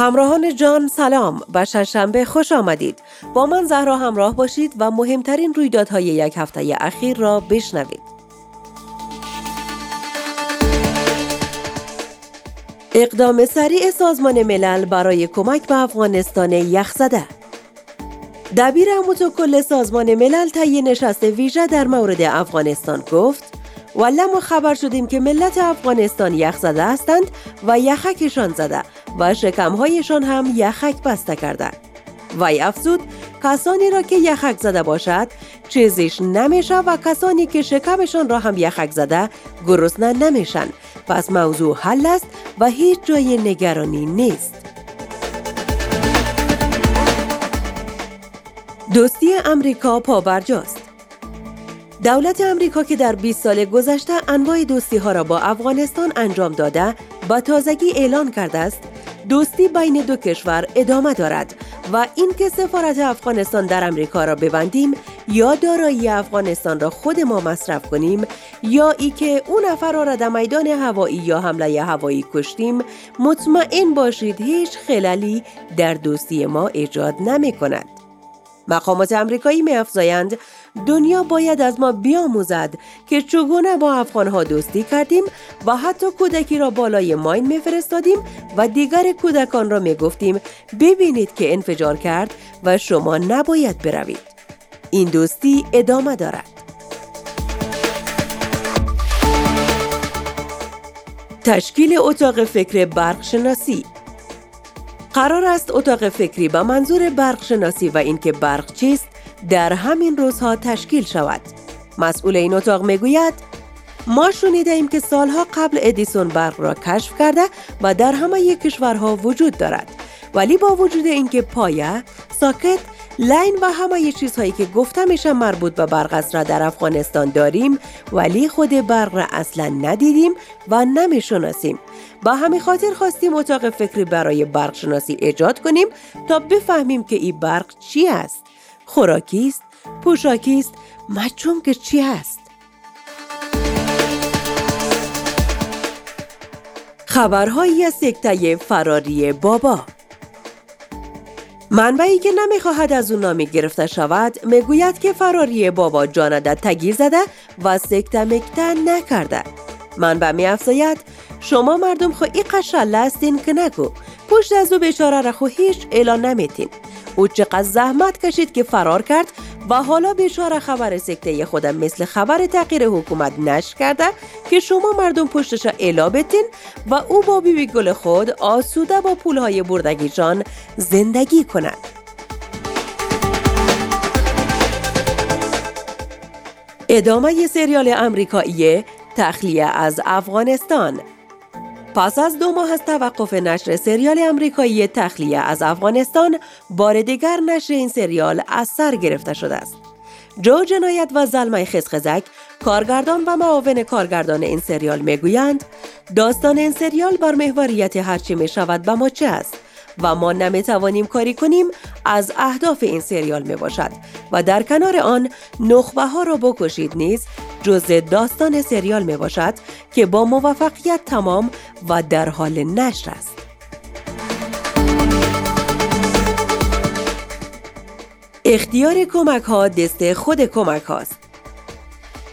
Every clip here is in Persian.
همراهان جان سلام و شنبه خوش آمدید. با من زهرا همراه باشید و مهمترین رویدادهای یک هفته اخیر را بشنوید. اقدام سریع سازمان ملل برای کمک به افغانستان یخزده دبیر کل سازمان ملل طی نشست ویژه در مورد افغانستان گفت ولی ما خبر شدیم که ملت افغانستان یخ زده هستند و یخکشان زده و شکمهایشان هم یخک بسته کرده. وی افزود کسانی را که یخک زده باشد چیزیش نمیشه و کسانی که شکمشان را هم یخک زده گرسنه نمیشن. پس موضوع حل است و هیچ جای نگرانی نیست. دوستی امریکا پابرجاست. دولت امریکا که در 20 سال گذشته انواع دوستی ها را با افغانستان انجام داده با تازگی اعلان کرده است دوستی بین دو کشور ادامه دارد و اینکه سفارت افغانستان در امریکا را ببندیم یا دارایی افغانستان را خود ما مصرف کنیم یا ای که اون نفر را در میدان هوایی یا حمله هوایی کشتیم مطمئن باشید هیچ خلالی در دوستی ما ایجاد نمی کند. مقامات امریکایی می افزایند دنیا باید از ما بیاموزد که چگونه با افغانها دوستی کردیم و حتی کودکی را بالای ماین میفرستادیم و دیگر کودکان را می گفتیم ببینید که انفجار کرد و شما نباید بروید. این دوستی ادامه دارد. تشکیل اتاق فکر برق شناسی قرار است اتاق فکری با منظور برق شناسی و اینکه برق چیست در همین روزها تشکیل شود. مسئول این اتاق می‌گوید ما شنیده ایم که سالها قبل ادیسون برق را کشف کرده و در همه کشورها وجود دارد. ولی با وجود اینکه پایه، ساکت، لین و همه چیزهایی که گفته میشه مربوط به برق را در افغانستان داریم ولی خود برق را اصلا ندیدیم و نمی‌شناسیم با همین خاطر خواستیم اتاق فکری برای برق شناسی ایجاد کنیم تا بفهمیم که این برق چی است خوراکی است پوشاکی است که چی است خبرهایی از سکته فراری بابا. منبعی که نمی‌خواهد از او نامی گرفته شود می‌گوید که فراری بابا جانده تگیر زده و سکته مکته نکرده. منبع می افزاید شما مردم خو ای قشله هستین که نگو پشت از او بیچاره را خو هیچ اعلان نمیتین. او چقدر زحمت کشید که فرار کرد و حالا بیچاره خبر سکته خودم مثل خبر تغییر حکومت نشر کرده که شما مردم پشتش اعلا بتین و او با بیبی گل خود آسوده با پولهای بردگیشان زندگی کند. ادامه سریال امریکایی تخلیه از افغانستان پس از دو ماه از توقف نشر سریال امریکایی تخلیه از افغانستان بار دیگر نشر این سریال از سر گرفته شده است. جو جنایت و زلمه خزخزک کارگردان و معاون کارگردان این سریال می‌گویند داستان این سریال بر محوریت هرچی می شود به ما چه است و ما نمی‌توانیم کاری کنیم از اهداف این سریال می باشد و در کنار آن نخبه ها را بکشید نیز جزء داستان سریال می باشد که با موفقیت تمام و در حال نشر است. اختیار کمک ها دست خود کمک هاست.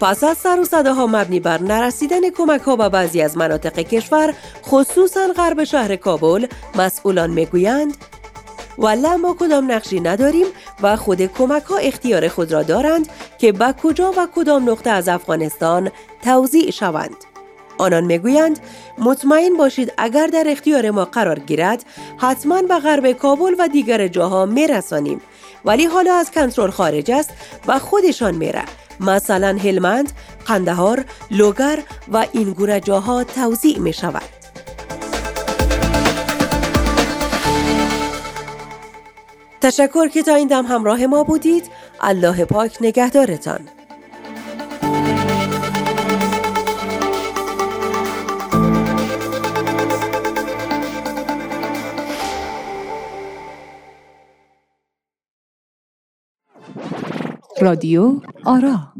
پس از سر و صده ها مبنی بر نرسیدن کمک ها به بعضی از مناطق کشور خصوصا غرب شهر کابل مسئولان می‌گویند ولی ما کدام نقشی نداریم و خود کمک ها اختیار خود را دارند که به کجا و کدام نقطه از افغانستان توضیع شوند. آنان می‌گویند مطمئن باشید اگر در اختیار ما قرار گیرد حتما به غرب کابل و دیگر جاها میرسانیم ولی حالا از کنترل خارج است و خودشان میره مثلا هلمند، قندهار، لوگر و این گونه جاها توضیع می شود. تشکر که تا این دم همراه ما بودید الله پاک نگهدارتان. رادیو آرا.